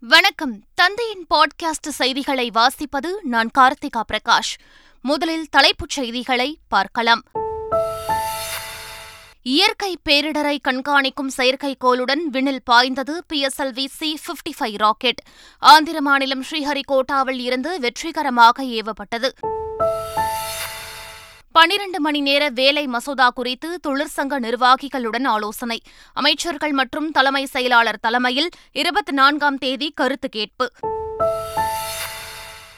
வணக்கம். தந்தையின் பாட்காஸ்ட் செய்திகளை வாசிப்பது நான் கார்த்திகா பிரகாஷ். முதலில் தலைப்புச் செய்திகளை பார்க்கலாம். இயற்கை பேரிடரை கண்காணிக்கும் செயற்கைக்கோளுடன் விண்ணில் பாய்ந்தது PSLV C fifty five rocket. Andhra மாநிலம் ஸ்ரீஹரிகோட்டாவில் இருந்து வெற்றிகரமாக ஏவப்பட்டது. பனிரண்டு மணி நேர வேலை மசோதா குறித்து தொழிற்சங்க நிர்வாகிகளுடன் ஆலோசனை. அமைச்சர்கள் மற்றும் தலைமை செயலாளர் தலைமையில் இருபத்தி நான்காம் தேதி கருத்து கேட்பு.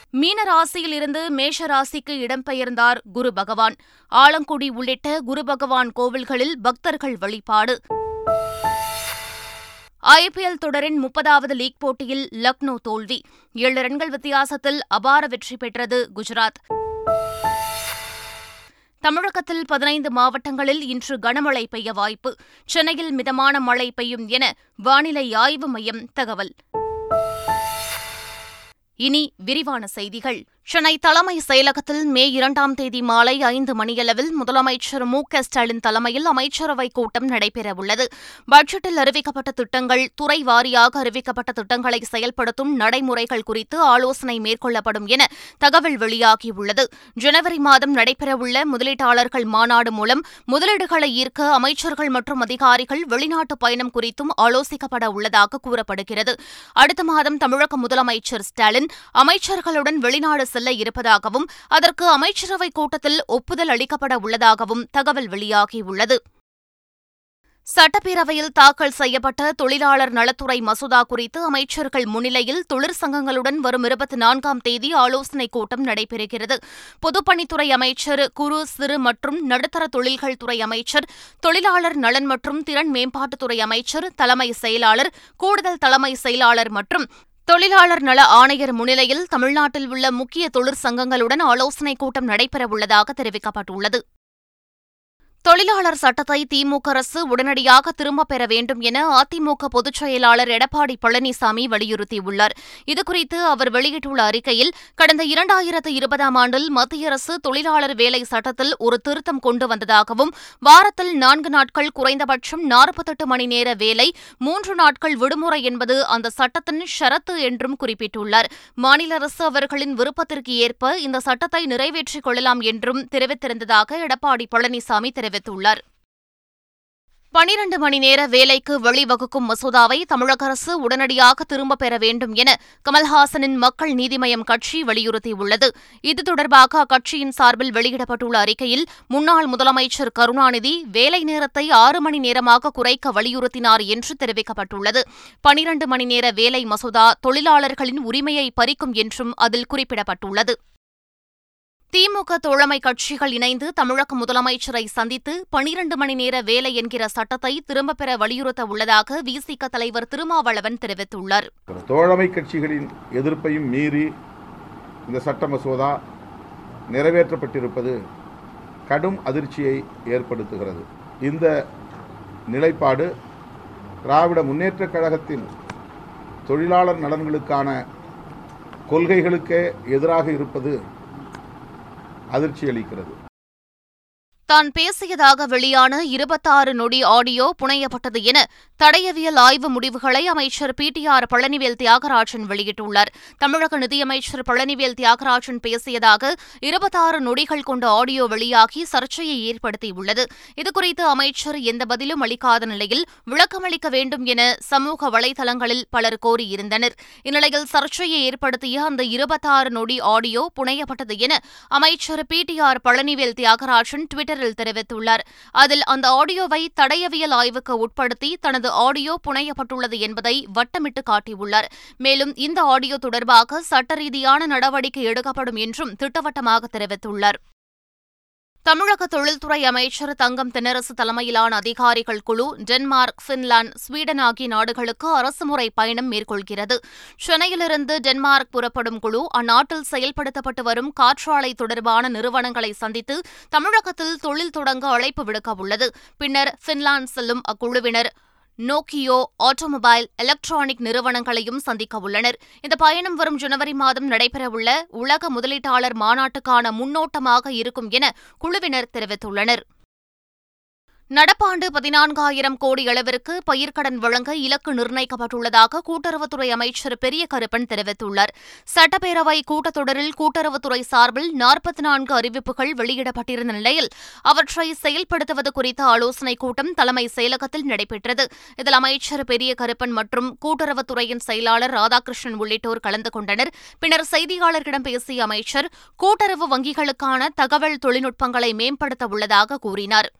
மீன ராசியில் இருந்து மேஷ ராசிக்கு இடம்பெயர்ந்தார் குரு பகவான். ஆலங்குடி உள்ளிட்ட குரு பகவான் கோவில்களில் பக்தர்கள் வழிபாடு. ஐபிஎல் தொடரின் முப்பதாவது லீக் போட்டியில் லக்னோ தோல்வி. ஏழு ரன்கள் வித்தியாசத்தில் அபார வெற்றி பெற்றது குஜராத். தமிழகத்தில் பதினைந்து மாவட்டங்களில் இன்று கனமழை பெய்ய வாய்ப்பு. சென்னையில் மிதமான மழை பெய்யும் என வானிலை ஆய்வு மையம் தகவல். இனி விரிவான செய்திகள். சென்னை தலைமை செயலகத்தில் மே இரண்டாம் தேதி மாலை ஐந்து மணியளவில் முதலமைச்சர் மு க ஸ்டாலின் தலைமையில் அமைச்சரவைக் கூட்டம் நடைபெறவுள்ளது. பட்ஜெட்டில் அறிவிக்கப்பட்ட திட்டங்கள் துறை வாரியாக அறிவிக்கப்பட்ட திட்டங்களை செயல்படுத்தும் நடைமுறைகள் குறித்து ஆலோசனை மேற்கொள்ளப்படும் என தகவல் வெளியாகியுள்ளது. ஜனவரி மாதம் நடைபெறவுள்ள முதலீட்டாளர்கள் மாநாடு மூலம் முதலீடுகளை ஈர்க்க அமைச்சர்கள் மற்றும் அதிகாரிகள் வெளிநாட்டு பயணம் குறித்தும் ஆலோசிக்கப்பட உள்ளதாக கூறப்படுகிறது. அடுத்த மாதம் தமிழக முதலமைச்சர் ஸ்டாலின் அமைச்சர்களுடன் வெளிநாடு செல்ல இருப்பதாகவும் அதற்கு அமைச்சரவைக் கூட்டத்தில் ஒப்புதல் அளிக்கப்பட உள்ளதாகவும் தகவல் வெளியாகியுள்ளது. சட்டப்பேரவையில் தாக்கல் செய்யப்பட்ட தொழிலாளர் நலத்துறை மசோதா குறித்து அமைச்சர்கள் முன்னிலையில் தொழிற்சங்கங்களுடன் வரும் இருபத்தி நான்காம் தேதி ஆலோசனைக் கூட்டம் நடைபெறுகிறது. பொதுப்பணித்துறை அமைச்சர் குறு சிறு மற்றும் நடுத்தர தொழில்கள் துறை அமைச்சர் தொழிலாளர் நலன் மற்றும் திறன் மேம்பாட்டுத்துறை அமைச்சர் தலைமை செயலாளர் கூடுதல் தலைமை செயலாளர் மற்றும் தொழிலாளர் நல ஆணையர் முன்னிலையில் தமிழ்நாட்டில் உள்ள முக்கிய தொழிற்சங்கங்களுடன் ஆலோசனைக் கூட்டம் நடைபெறவுள்ளதாக தெரிவிக்கப்பட்டுள்ளது. தொழிலாளர் சட்டத்தை திமுக அரசு உடனடியாக திரும்பப் பெற வேண்டும் என அதிமுக பொதுச் செயலாளர் எடப்பாடி பழனிசாமி வலியுறுத்தியுள்ளார். இதுகுறித்து அவர் வெளியிட்டுள்ள அறிக்கையில் கடந்த இரண்டாயிரத்து இருபதாம் ஆண்டில் மத்திய அரசு தொழிலாளர் வேலை சட்டத்தில் ஒரு திருத்தம் கொண்டு வந்ததாகவும் வாரத்தில் நான்கு நாட்கள் குறைந்தபட்சம் நாற்பத்தெட்டு மணி நேர வேலை மூன்று நாட்கள் விடுமுறை என்பது அந்த சட்டத்தின் ஷரத்து என்றும் குறிப்பிட்டுள்ளார். மாநில அரசு அவர்களின் விருப்பத்திற்கு ஏற்ப இந்த சட்டத்தை நிறைவேற்றிக் கொள்ளலாம் என்றும் தெரிவித்திருந்ததாக எடப்பாடி பழனிசாமி தெரிவித்தார் தெரிவித்துள்ளார். பனிரண்டு மணி நேர வேலைக்கு வழிவகுக்கும் மசோதாவை தமிழக அரசு உடனடியாக திரும்பப் பெற வேண்டும் என கமல்ஹாசனின் மக்கள் நீதிமயம் கட்சி வலியுறுத்தியுள்ளது. இது தொடர்பாக அக்கட்சியின் சார்பில் வெளியிடப்பட்டுள்ள அறிக்கையில் முன்னாள் முதலமைச்சர் கருணாநிதி வேலை நேரத்தை ஆறு மணி நேரமாக குறைக்க வலியுறுத்தினார் என்று தெரிவிக்கப்பட்டுள்ளது. பனிரண்டு மணி நேர வேலை மசோதா தொழிலாளர்களின் உரிமையை பறிக்கும் என்றும் அதில் குறிப்பிடப்பட்டுள்ளது. திமுக தோழமை கட்சிகள் இணைந்து தமிழக முதலமைச்சரை சந்தித்து பனிரண்டு மணி நேர வேலை என்கிற சட்டத்தை திரும்பப் பெற வலியுறுத்த உள்ளதாக விசிக தலைவர் திருமாவளவன் தெரிவித்துள்ளார். தோழமை கட்சிகளின் எதிர்ப்பையும் மீறி இந்த சட்ட மசோதா நிறைவேற்றப்பட்டிருப்பது கடும் அதிர்ச்சியை ஏற்படுத்துகிறது. இந்த நிலைப்பாடு திராவிட முன்னேற்றக் கழகத்தின் தொழிலாளர் நலன்களுக்கான கொள்கைகளுக்கே எதிராக இருப்பது அதிர்ச்சி அளிக்கிறது. தான் பேசியதாக வெளியான இருபத்தாறு நொடி ஆடியோ புனையப்பட்டது என தடயவியல் ஆய்வு முடிவுகளை அமைச்சர் P T R Palanivel Thiagarajan வெளியிட்டுள்ளார். தமிழக நிதியமைச்சர் பழனிவேல் தியாகராஜன் பேசியதாக இருபத்தாறு நொடிகள் கொண்ட ஆடியோ வெளியாகி சர்ச்சையை ஏற்படுத்தியுள்ளது. இதுகுறித்து அமைச்சர் எந்த பதிலும் அளிக்காத நிலையில் விளக்கமளிக்க வேண்டும் என சமூக வலைதளங்களில் பலர் கோரியிருந்தனர். இந்நிலையில் சர்ச்சையை ஏற்படுத்திய அந்த இருபத்தாறு நொடி ஆடியோ புனையப்பட்டது என அமைச்சர் P T R Palanivel Thiagarajan ட்விட்டரில் தெரிவித்துள்ளார். அதில் அந்த ஆடியோவை தடயவியல் ஆய்வுக்கு உட்படுத்தி தனது ஆடியோ புனையப்பட்டுள்ளது என்பதை வட்டமிட்டு காட்டியுள்ளார். மேலும் இந்த ஆடியோ தொடர்பாக சட்ட ரீதியான நடவடிக்கை எடுக்கப்படும் என்றும் திட்டவட்டமாக தெரிவித்துள்ளார். தமிழக தொழில்துறை அமைச்சர் தங்கம் தென்னரசு தலைமையிலான அதிகாரிகள் குழு டென்மார்க் பின்லாந்து ஸ்வீடன் ஆகிய நாடுகளுக்கு அரசுமுறை பயணம் மேற்கொள்கிறது. சென்னையிலிருந்து டென்மார்க் புறப்படும் குழு அந்நாட்டில் செயல்படுத்தப்பட்டு வரும் காற்றாலை தொடர்பான நிறுவனங்களை சந்தித்து தமிழகத்தில் தொழில் தொடங்க அழைப்பு விடுக்கவுள்ளது. பின்னர் பின்லாந்து செல்லும் அக்குழுவினர் நோக்கியோ ஆட்டோமொபைல் எலக்ட்ரானிக் நிறுவனங்களையும் சந்திக்க உள்ளனர். இந்த பயணம் வரும் ஜனவரி மாதம் நடைபெறவுள்ள உலக முதலீட்டாளர் மாநாட்டுக்கான முன்னோட்டமாக இருக்கும் என குழுவினர் தெரிவித்துள்ளனர். நடப்பாண்டு பதினான்காயிரம் கோடி அளவிற்கு பயிர்க்கடன் வழங்க இலக்கு நிர்ணயிக்கப்பட்டுள்ளதாக கூட்டுறவுத்துறை அமைச்சர் பெரிய கருப்பன் தெரிவித்துள்ளார். சட்டப்பேரவை கூட்டத்தொடரில் கூட்டுறவுத்துறை சார்பில் நாற்பத்தி நான்கு அறிவிப்புகள் வெளியிடப்பட்டிருந்த நிலையில் அவற்றை செயல்படுத்துவது குறித்த ஆலோசனைக் கூட்டம் தலைமை செயலகத்தில் நடைபெற்றது. இதில் அமைச்சர் பெரிய கருப்பன் மற்றும் கூட்டுறவுத்துறையின் செயலாளர் ராதாகிருஷ்ணன் உள்ளிட்டோர் கலந்து கொண்டனர். பின்னர் செய்தியாளர்களிடம் பேசிய அமைச்சர் கூட்டுறவு வங்கிகளுக்கான தகவல் தொழில்நுட்பங்களை மேம்படுத்த உள்ளதாக கூறினார்.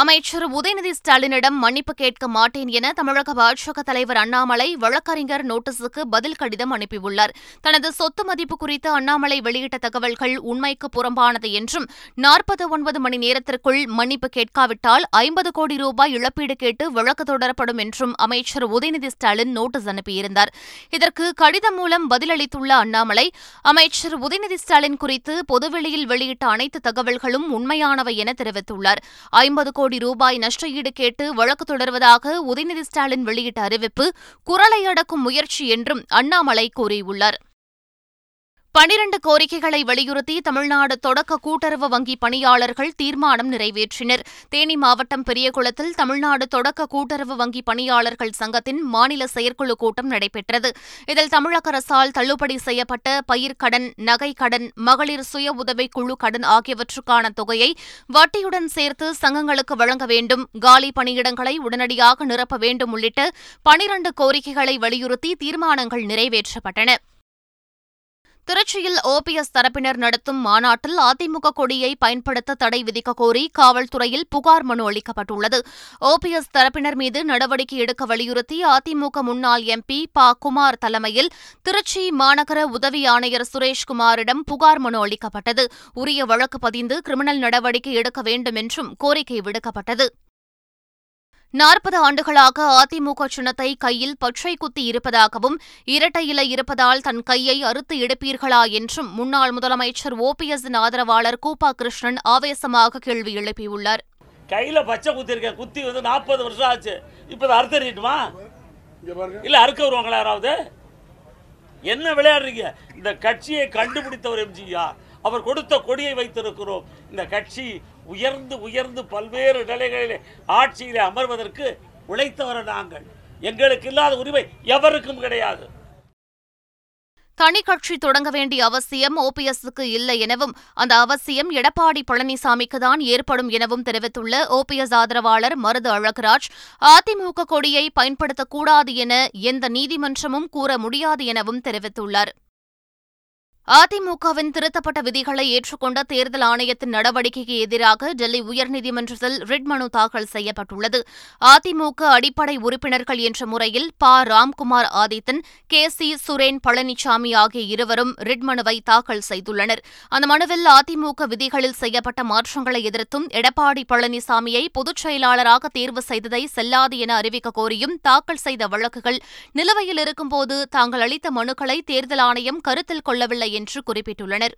அமைச்சர் உதயநிதி ஸ்டாலினிடம் மன்னிப்பு கேட்க மாட்டேன் என தமிழக பாஜக தலைவர் அண்ணாமலை வழக்கறிஞர் நோட்டீஸுக்கு பதில் கடிதம் அனுப்பியுள்ளார். தனது சொத்து மதிப்பு குறித்து அண்ணாமலை வெளியிட்ட தகவல்கள் உண்மைக்கு புறம்பானது என்றும் நாற்பத்தி ஒன்பது மணி நேரத்திற்குள் மன்னிப்பு கேட்காவிட்டால் ஐம்பது கோடி ரூபாய் இழப்பீடு கேட்டு வழக்கு தொடரப்படும் என்றும் அமைச்சர் உதயநிதி ஸ்டாலின் நோட்டீஸ் அனுப்பியிருந்தார். இதற்கு கடிதம் மூலம் பதிலளித்துள்ள அண்ணாமலை அமைச்சர் உதயநிதி ஸ்டாலின் குறித்து பொதுவெளியில் வெளியிட்ட அனைத்து தகவல்களும் உண்மையானவை என தெரிவித்துள்ளார். ஐம்பது கோடி ரூபாய் நஷ்டஈடு கேட்டு வழக்கு தொடர்வதாக உதயநிதி ஸ்டாலின் வெளியிட்ட அறிவிப்பு குரலை அடக்கும் முயற்சி என்றும் அண்ணாமலை கூறியுள்ளார். பனிரண்டு கோரிக்கைகளை வலியுறுத்தி தமிழ்நாடு தொடக்க கூட்டுறவு வங்கி பணியாளர்கள் தீர்மானம் நிறைவேற்றினர். தேனி மாவட்டம் பெரியகுளத்தில் தமிழ்நாடு தொடக்க கூட்டுறவு வங்கி பணியாளர்கள் சங்கத்தின் மாநில செயற்குழு கூட்டம் நடைபெற்றது. இதில் தமிழக அரசால் தள்ளுபடி செய்யப்பட்ட பயிர்க்கடன் நகைக்கடன் மகளிர் சுய உதவிக் குழு கடன் ஆகியவற்றுக்கான தொகையை வட்டியுடன் சேர்த்து சங்கங்களுக்கு வழங்க வேண்டும். காலி பணியிடங்களை உடனடியாக நிரப்ப வேண்டும் உள்ளிட்ட பனிரண்டு கோரிக்கைகளை வலியுறுத்தி தீர்மானங்கள் நிறைவேற்றப்பட்டன. திருச்சியில் ஓபிஎஸ் தரப்பினர் நடத்தும் மாநாட்டில் அதிமுக கொடியை பயன்படுத்த தடை விதிக்க கோரி காவல்துறையில் புகார் மனு அளிக்கப்பட்டுள்ளது. ஓபிஎஸ் தரப்பினர் மீது நடவடிக்கை எடுக்க வலியுறுத்தி அதிமுக முன்னாள் எம்பி ப. குமார் தலைமையில் திருச்சி மாநகர உதவி ஆணையர் சுரேஷ்குமாரிடம் புகார் மனு அளிக்கப்பட்டது. உரிய வழக்கு பதிந்து கிரிமினல் நடவடிக்கை எடுக்க வேண்டும் என்றும் கோரிக்கை விடுக்கப்பட்டது. நாற்பது ஆண்டுகளாக அதிமுக சின்னத்தை கையில் பற்றை குத்தி இருப்பதாகவும் இரட்டை இலை இருப்பதால் தன் கையை அறுத்து எடுப்பீர்களா என்றும் முன்னாள் முதலமைச்சர் ஓபிஎஸ்ஸின் ஆதரவாளர் கூப்பா கிருஷ்ணன் ஆவேசமாக கேள்வி எழுப்பியுள்ளார். கையில பச்சை குத்தி இருக்கேன். குத்தி வந்து நாற்பது வருஷம் ஆச்சு. இப்போ அதை அறுத்தறிட்டுமா இல்ல அறுக்க வருவாங்களா யாராவது? என்ன விளையாடுறீங்க? இந்த கட்சியை கண்டுபிடித்தவர் எம்ஜிஆர். அவர் கொடுத்த கொடியை வைத்திருக்கிறோம். இந்த கட்சி உயர்ந்து உயர்ந்து பல்வேறு நிலைகளிலே ஆட்சியிலே அமர்வதற்கு உழைத்தவர் நாங்கள். எங்களுக்கு இல்லாத உரிமை எவருக்கும் கிடையாது. தனி கட்சி தொடங்க வேண்டிய அவசியம் ஓபிஎஸ்க்கு இல்லை எனவும் அந்த அவசியம் எடப்பாடி பழனிசாமிக்கு தான் ஏற்படும் எனவும் தெரிவித்துள்ள ஓபிஎஸ் ஆதரவாளர் மருது அழகராஜ் அதிமுக கொடியை பயன்படுத்தக்கூடாது என எந்த நீதிமன்றமும் கூற முடியாது எனவும் தெரிவித்துள்ளார். அதிமுகவின் திருத்தப்பட்ட விதிகளை ஏற்றுக்கொண்ட தேர்தல் ஆணையத்தின் நடவடிக்கைக்கு எதிராக டெல்லி உயர்நீதிமன்றத்தில் ரிட் மனு தாக்கல் செய்யப்பட்டுள்ளது. அதிமுக அடிப்படை உறுப்பினர்கள் என்ற முறையில் ப. ராம்குமார் ஆதித்தன் கே. சி. சுரேன் பழனிசாமி ஆகிய இருவரும் ரிட் மனுவை தாக்கல் செய்துள்ளனர். அந்த மனுவில் அதிமுக விதிகளில் செய்யப்பட்ட மாற்றங்களை எதிர்த்தும் எடப்பாடி பழனிசாமியை பொதுச் செயலாளராக தேர்வு செய்ததை செல்லாது என அறிவிக்க கோரியும் தாக்கல் செய்த வழக்குகள் நிலுவையில் இருக்கும்போது தாங்கள் அளித்த மனுக்களை தேர்தல் ஆணையம் கருத்தில் கொள்ளவில்லை என்று குறிப்பிட்டுள்ளனர்.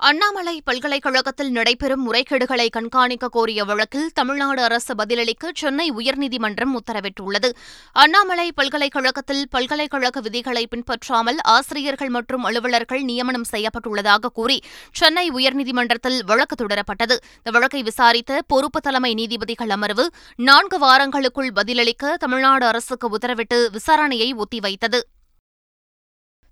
அண்ணாமலை பல்கலைக்கழகத்தில் நடைபெறும் முறைகேடுகளை கண்காணிக்க கோரிய வழக்கில் தமிழ்நாடு அரசு பதிலளிக்க சென்னை உயர்நீதிமன்றம் உத்தரவிட்டுள்ளது. அண்ணாமலை பல்கலைக்கழகத்தில் பல்கலைக்கழக விதிகளை பின்பற்றாமல் ஆசிரியர்கள் மற்றும் அலுவலர்கள் நியமனம் செய்யப்பட்டுள்ளதாக கூறி சென்னை உயர்நீதிமன்றத்தில் வழக்கு தொடரப்பட்டது. இந்த வழக்கை விசாரித்த பொறுப்பு தலைமை நீதிபதிகள் அமர்வு நான்கு வாரங்களுக்குள் பதிலளிக்க தமிழ்நாடு அரசுக்கு உத்தரவிட்டு விசாரணையை ஒத்திவைத்தது.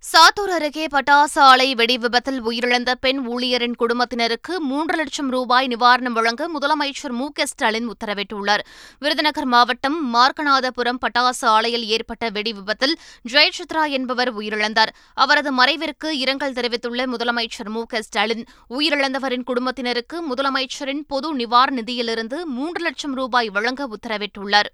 சாத்தூர் அருகே பட்டாசு ஆலை வெடி விபத்தில் உயிரிழந்த பெண் ஊழியரின் குடும்பத்தினருக்கு மூன்று லட்சம் ரூபாய் நிவாரணம் வழங்க முதலமைச்சர் மு க ஸ்டாலின் உத்தரவிட்டுள்ளார். விருதுநகர் மாவட்டம் மார்க்கநாதபுரம் பட்டாசு ஆலையில் ஏற்பட்ட வெடி விபத்தில் ஜெயசித்ரா என்பவர் உயிரிழந்தார். அவரது மறைவிற்கு இரங்கல் தெரிவித்துள்ள முதலமைச்சர் மு க ஸ்டாலின் உயிரிழந்தவரின் குடும்பத்தினருக்கு முதலமைச்சரின் பொது நிவாரண நிதியிலிருந்து மூன்று லட்சம் ரூபாய் வழங்க உத்தரவிட்டுள்ளார்.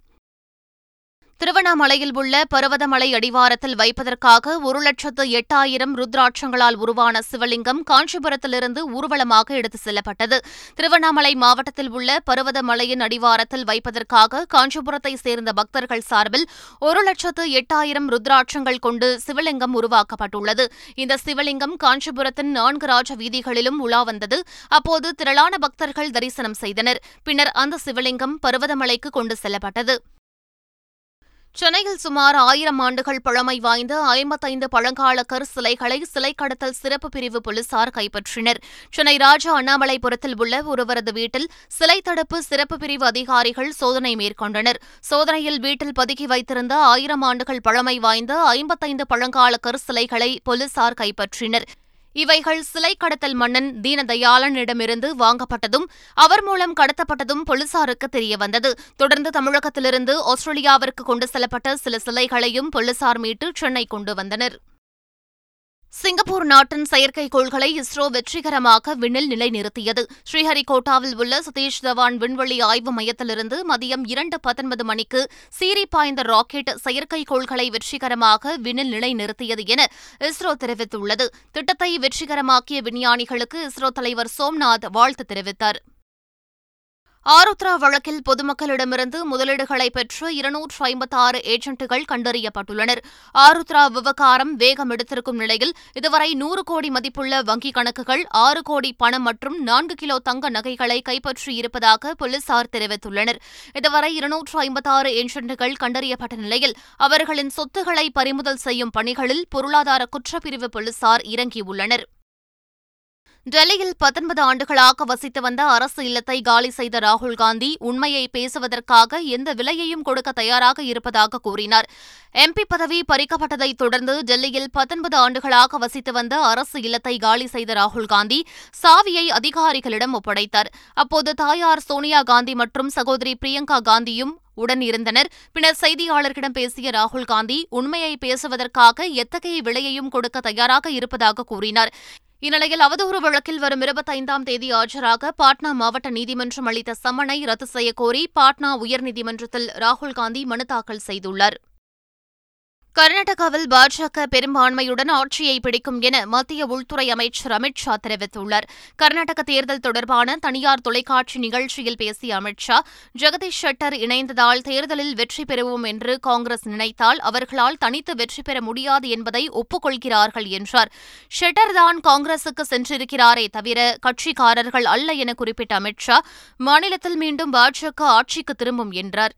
திருவண்ணாமலையில் உள்ள பருவதமலை அடிவாரத்தில் வைப்பதற்காக ஒரு லட்சத்து எட்டாயிரம் ருத்ராட்சங்களால் உருவான சிவலிங்கம் காஞ்சிபுரத்திலிருந்து ஊர்வலமாக எடுத்துச் செல்லப்பட்டது. திருவண்ணாமலை மாவட்டத்தில் உள்ள பருவதமலையின் அடிவாரத்தில் வைப்பதற்காக காஞ்சிபுரத்தைச் சேர்ந்த பக்தர்கள் சார்பில் ஒரு லட்சத்து எட்டாயிரம் ருத்ராட்சங்கள் கொண்டு சிவலிங்கம் உருவாக்கப்பட்டுள்ளது. இந்த சிவலிங்கம் காஞ்சிபுரத்தின் நான்கு ராஜ வீதிகளிலும் உலா வந்தது. அப்போது திரளான பக்தர்கள் தரிசனம் செய்தனர். பின்னர் அந்த சிவலிங்கம் பருவதமலைக்கு கொண்டு செல்லப்பட்டது. சென்னையில் சுமார் ஆயிரம் ஆண்டுகள் பழமை வாய்ந்த ஐம்பத்தைந்து பழங்கால கரு சிலைகளை சிலை கடத்தல் சிறப்பு பிரிவு போலீசார் கைப்பற்றினர். சென்னை ராஜா அண்ணாமலைபுரத்தில் உள்ள ஒருவரது வீட்டில் சிலை தடுப்பு சிறப்பு பிரிவு அதிகாரிகள் சோதனை மேற்கொண்டனர். சோதனையில் வீட்டில் பதுக்கி வைத்திருந்த ஆயிரம் ஆண்டுகள் பழமை வாய்ந்த ஐம்பத்தைந்து பழங்கால கரு சிலைகளை போலீசார் கைப்பற்றினர். இவைகள் சிலை கடத்தல் மன்னன் தீனதயாளனிடமிருந்து வாங்கப்பட்டதும் அவர் மூலம் கடத்தப்பட்டதும் போலீசாருக்கு தெரியவந்தது. தொடர்ந்து தமிழகத்திலிருந்து ஆஸ்திரேலியாவிற்கு கொண்டு செல்லப்பட்ட சில சிலைகளையும் போலீசார் மீட்டு சென்னை கொண்டு வந்தனர். சிங்கப்பூர் நாட்டின் செயற்கைக்கோள்களை இஸ்ரோ வெற்றிகரமாக விண்ணில் நிலைநிறுத்தியது. ஸ்ரீஹரிகோட்டாவில் உள்ள சதீஷ் தவான் விண்வெளி ஆய்வு மையத்திலிருந்து மதியம் இரண்டு பத்தொன்பது மணிக்கு சீறி பாய்ந்த ராக்கெட் செயற்கைக்கோள்களை வெற்றிகரமாக விண்ணில் நிலைநிறுத்தியது என இஸ்ரோ தெரிவித்துள்ளது. திட்டத்தை வெற்றிகரமாக்கிய விஞ்ஞானிகளுக்கு இஸ்ரோ தலைவர் சோம்நாத் வாழ்த்து தெரிவித்தார். ஆருத்ரா வழக்கில் பொதுமக்களிடமிருந்து முதலீடுகளை பெற்ற இருநூற்று ஐம்பத்தாறு ஏஜென்ட்டுகள் கண்டறியப்பட்டுள்ளனர். ஆருத்ரா விவகாரம் வேகம் எடுத்திருக்கும் நிலையில் இதுவரை நூறு கோடி மதிப்புள்ள வங்கிக் கணக்குகள் ஆறு கோடி பணம் மற்றும் நான்கு கிலோ தங்க நகைகளை கைப்பற்றியிருப்பதாக போலீசார் தெரிவித்துள்ளனர். இதுவரை இருநூற்று ஐம்பத்தாறு ஏஜென்ட்டுகள் கண்டறியப்பட்ட நிலையில் அவர்களின் சொத்துக்களை பறிமுதல் செய்யும் பணிகளில் பொருளாதார குற்றப்பிரிவு போலீசார் இறங்கியுள்ளனர். டெல்லியில் பத்தொன்பது ஆண்டுகளாக வசித்து வந்த அரசு இல்லத்தை காலி செய்த ராகுல் காந்தி உண்மையை பேசுவதற்காக எந்த விலையையும் கொடுக்க தயாராக இருப்பதாக கூறினார். எம்பி பதவி பறிக்கப்பட்டதைத் தொடர்ந்து டெல்லியில் பத்தொன்பது ஆண்டுகளாக வசித்து வந்த அரசு இல்லத்தை காலி செய்த ராகுல் காந்தி சாவியை அதிகாரிகளிடம் ஒப்படைத்தார். அப்போது தாயார் சோனியா காந்தி மற்றும் சகோதரி பிரியங்கா காந்தியும் உடன் இருந்தனர். பின்னர் செய்தியாளர்களிடம் பேசிய ராகுல் காந்தி உண்மையை பேசுவதற்காக எத்தகைய விலையையும் கொடுக்க தயாராக இருப்பதாக கூறினார். இந்நிலையில் அவதூறு வழக்கில் வரும் இருபத்தைந்தாம் தேதி ஆஜராக பாட்னா மாவட்ட நீதிமன்றம் அளித்த சம்மனை ரத்து செய்யக்கோரி பாட்னா உயர்நீதிமன்றத்தில் ராகுல் காந்தி மனு தாக்கல் செய்துள்ளார். கர்நாடகாவில் பாஜக பெரும்பான்மையுடன் ஆட்சியை பிடிக்கும் என மத்திய உள்துறை அமைச்சர் அமித் ஷா தெரிவித்துள்ளார். கர்நாடக தேர்தல் தொடர்பான தனியார் தொலைக்காட்சி நிகழ்ச்சியில் பேசிய அமித் ஷா ஜெகதீஷ் ஷெட்டர் இணைந்ததால் தேர்தலில் வெற்றி பெறுவோம் என்று காங்கிரஸ் நினைத்தால் அவர்களால் தனித்து வெற்றி பெற முடியாது என்பதை ஒப்புக்கொள்கிறார்கள் என்றார். ஷெட்டர் தான் காங்கிரசுக்கு சென்றிருக்கிறாரே தவிர கட்சிக்காரர்கள் அல்ல என குறிப்பிட்ட அமித் ஷா மாநிலத்தில் மீண்டும் பாஜக ஆட்சிக்கு திரும்பும் என்றார்.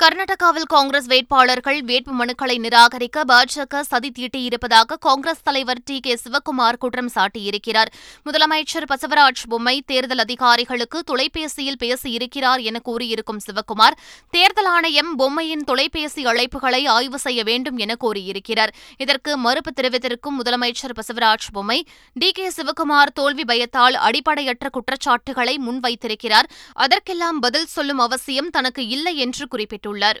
கர்நாடகாவில் காங்கிரஸ் வேட்பாளர்கள் வேட்பு மனுக்களை நிராகரிக்க பாஜக சதி தீட்டியிருப்பதாக காங்கிரஸ் தலைவர் டி கே சிவக்குமார் குற்றம் சாட்டியிருக்கிறார். முதலமைச்சர் பசவராஜ் பொம்மை தேர்தல் அதிகாரிகளுக்கு தொலைபேசியில் பேசியிருக்கிறார் என கூறியிருக்கும் சிவக்குமார் தேர்தல் ஆணையம் பொம்மையின் தொலைபேசி அழைப்புகளை ஆய்வு செய்ய வேண்டும் என கூறியிருக்கிறார். இதற்கு மறுப்பு தெரிவித்திருக்கும் முதலமைச்சர் பசவராஜ் பொம்மை டி கே சிவக்குமார் தோல்வி பயத்தால் அடிப்படையற்ற குற்றச்சாட்டுகளை முன்வைத்திருக்கிறார். அதற்கெல்லாம் பதில் சொல்லும் அவசியம் தனக்கு இல்லை என்று குறிப்பிட்டுள்ளார். உள்ளார்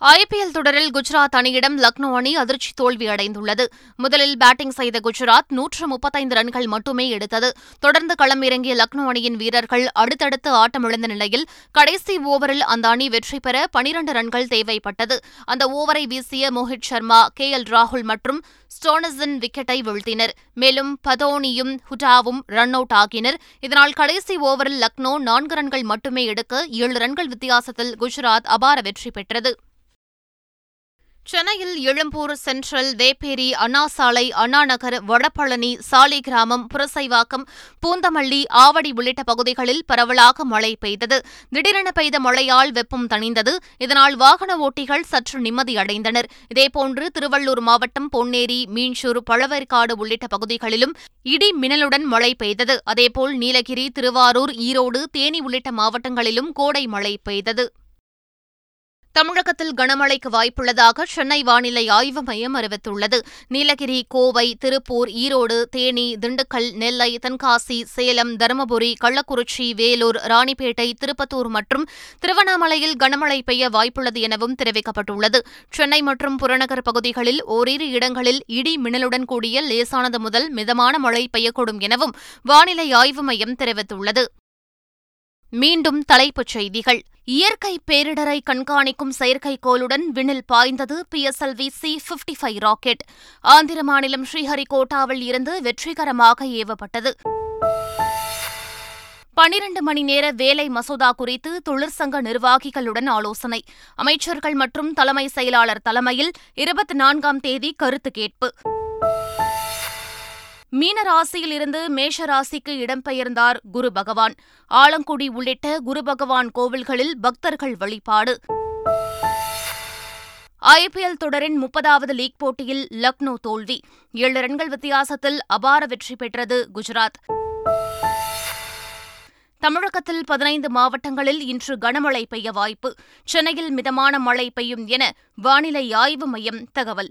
ஐபிஎல் தொடரில் குஜராத் அணியிடம் லக்னோ அணி அதிர்ச்சி தோல்வி அடைந்துள்ளது. முதலில் பேட்டிங் செய்த குஜராத் நூற்று முப்பத்தைந்து ரன்கள் மட்டுமே எடுத்தது. தொடர்ந்து களமிறங்கிய லக்னோ அணியின் வீரர்கள் அடுத்தடுத்து ஆட்டமிழந்த நிலையில் கடைசி ஓவரில் அந்த அணி வெற்றி பெற பனிரண்டு ரன்கள் தேவைப்பட்டது. அந்த ஓவரை வீசிய மோஹித் சர்மா கே எல் ராகுல் மற்றும் ஸ்டோனஸின் விக்கெட்டை வீழ்த்தினர். மேலும் பதோனியும் ஹுடாவும் ரன் அவுட் ஆகினர். இதனால் கடைசி ஓவரில் லக்னோ நான்கு ரன்கள் மட்டுமே எடுக்க ஏழு ரன்கள் வித்தியாசத்தில் குஜராத் அபார வெற்றி பெற்றது. சென்னையில் எழும்பூர் சென்ட்ரல் வேப்பேரி அண்ணா சாலை அண்ணாநகர் வடபழனி சாலிகிராமம் புரசைவாக்கம் பூந்தமல்லி ஆவடி உள்ளிட்ட பகுதிகளில் பரவலாக மழை பெய்தது. திடீரென பெய்த மழையால் வெப்பம் தணிந்தது. இதனால் வாகன ஓட்டிகள் சற்று நிம்மதியடைந்தனர் இதேபோன்று திருவள்ளூர் மாவட்டம் பொன்னேரி மீன்சூர் பழவேற்காடு உள்ளிட்ட பகுதிகளிலும் இடி மின்னலுடன் மழை பெய்தது. அதேபோல் நீலகிரி திருவாரூர் ஈரோடு தேனி உள்ளிட்ட மாவட்டங்களிலும் கோடை மழை பெய்தது. தமிழகத்தில் கனமழைக்கு வாய்ப்புள்ளதாக சென்னை வானிலை ஆய்வு மையம் அறிவித்துள்ளது. நீலகிரி கோவை திருப்பூர் ஈரோடு தேனி திண்டுக்கல் நெல்லை தென்காசி சேலம் தருமபுரி கள்ளக்குறிச்சி வேலூர் ராணிப்பேட்டை திருப்பத்தூர் மற்றும் திருவண்ணாமலையில் கனமழை பெய்ய வாய்ப்புள்ளது எனவும் தெரிவிக்கப்பட்டுள்ளது. சென்னை மற்றும் புறநகர் பகுதிகளில் ஓரிரு இடங்களில் இடி மின்னலுடன் கூடிய லேசானது முதல் மிதமான மழை பெய்யக்கூடும் எனவும் வானிலை ஆய்வு மையம் தெரிவித்துள்ளது. மீண்டும் தலைப்புச் செய்திகள். இயற்கை பேரிடரை கண்காணிக்கும் செயற்கைக்கோளுடன் விண்ணில் பாய்ந்தது PSLV C fifty five rocket. Andhra மாநிலம் ஸ்ரீஹரிகோட்டாவில் இருந்து வெற்றிகரமாக ஏவப்பட்டது. பனிரண்டு மணி நேர வேலை மசோதா குறித்து தொழிற்சங்க நிர்வாகிகளுடன் ஆலோசனை. அமைச்சர்கள் மற்றும் தலைமை செயலாளர் தலைமையில் இருபத்தி நான்காம் தேதி கருத்து கேட்பு. மீன ராசியில் இருந்து மேஷ ராசிக்கு இடம்பெயர்ந்தார் குரு பகவான். ஆலங்குடி உள்ளிட்ட குரு பகவான் கோவில்களில் பக்தர்கள் வழிபாடு. ஐபிஎல் தொடரின் முப்பதாவது லீக் போட்டியில் லக்னோ தோல்வி. ஏழு ரன்கள் வித்தியாசத்தில் அபார வெற்றி பெற்றது குஜராத். தமிழகத்தில் பதினைந்து மாவட்டங்களில் இன்று கனமழை பெய்ய வாய்ப்பு. சென்னையில் மிதமான மழை பெய்யும் என வானிலை ஆய்வு மையம் தகவல்.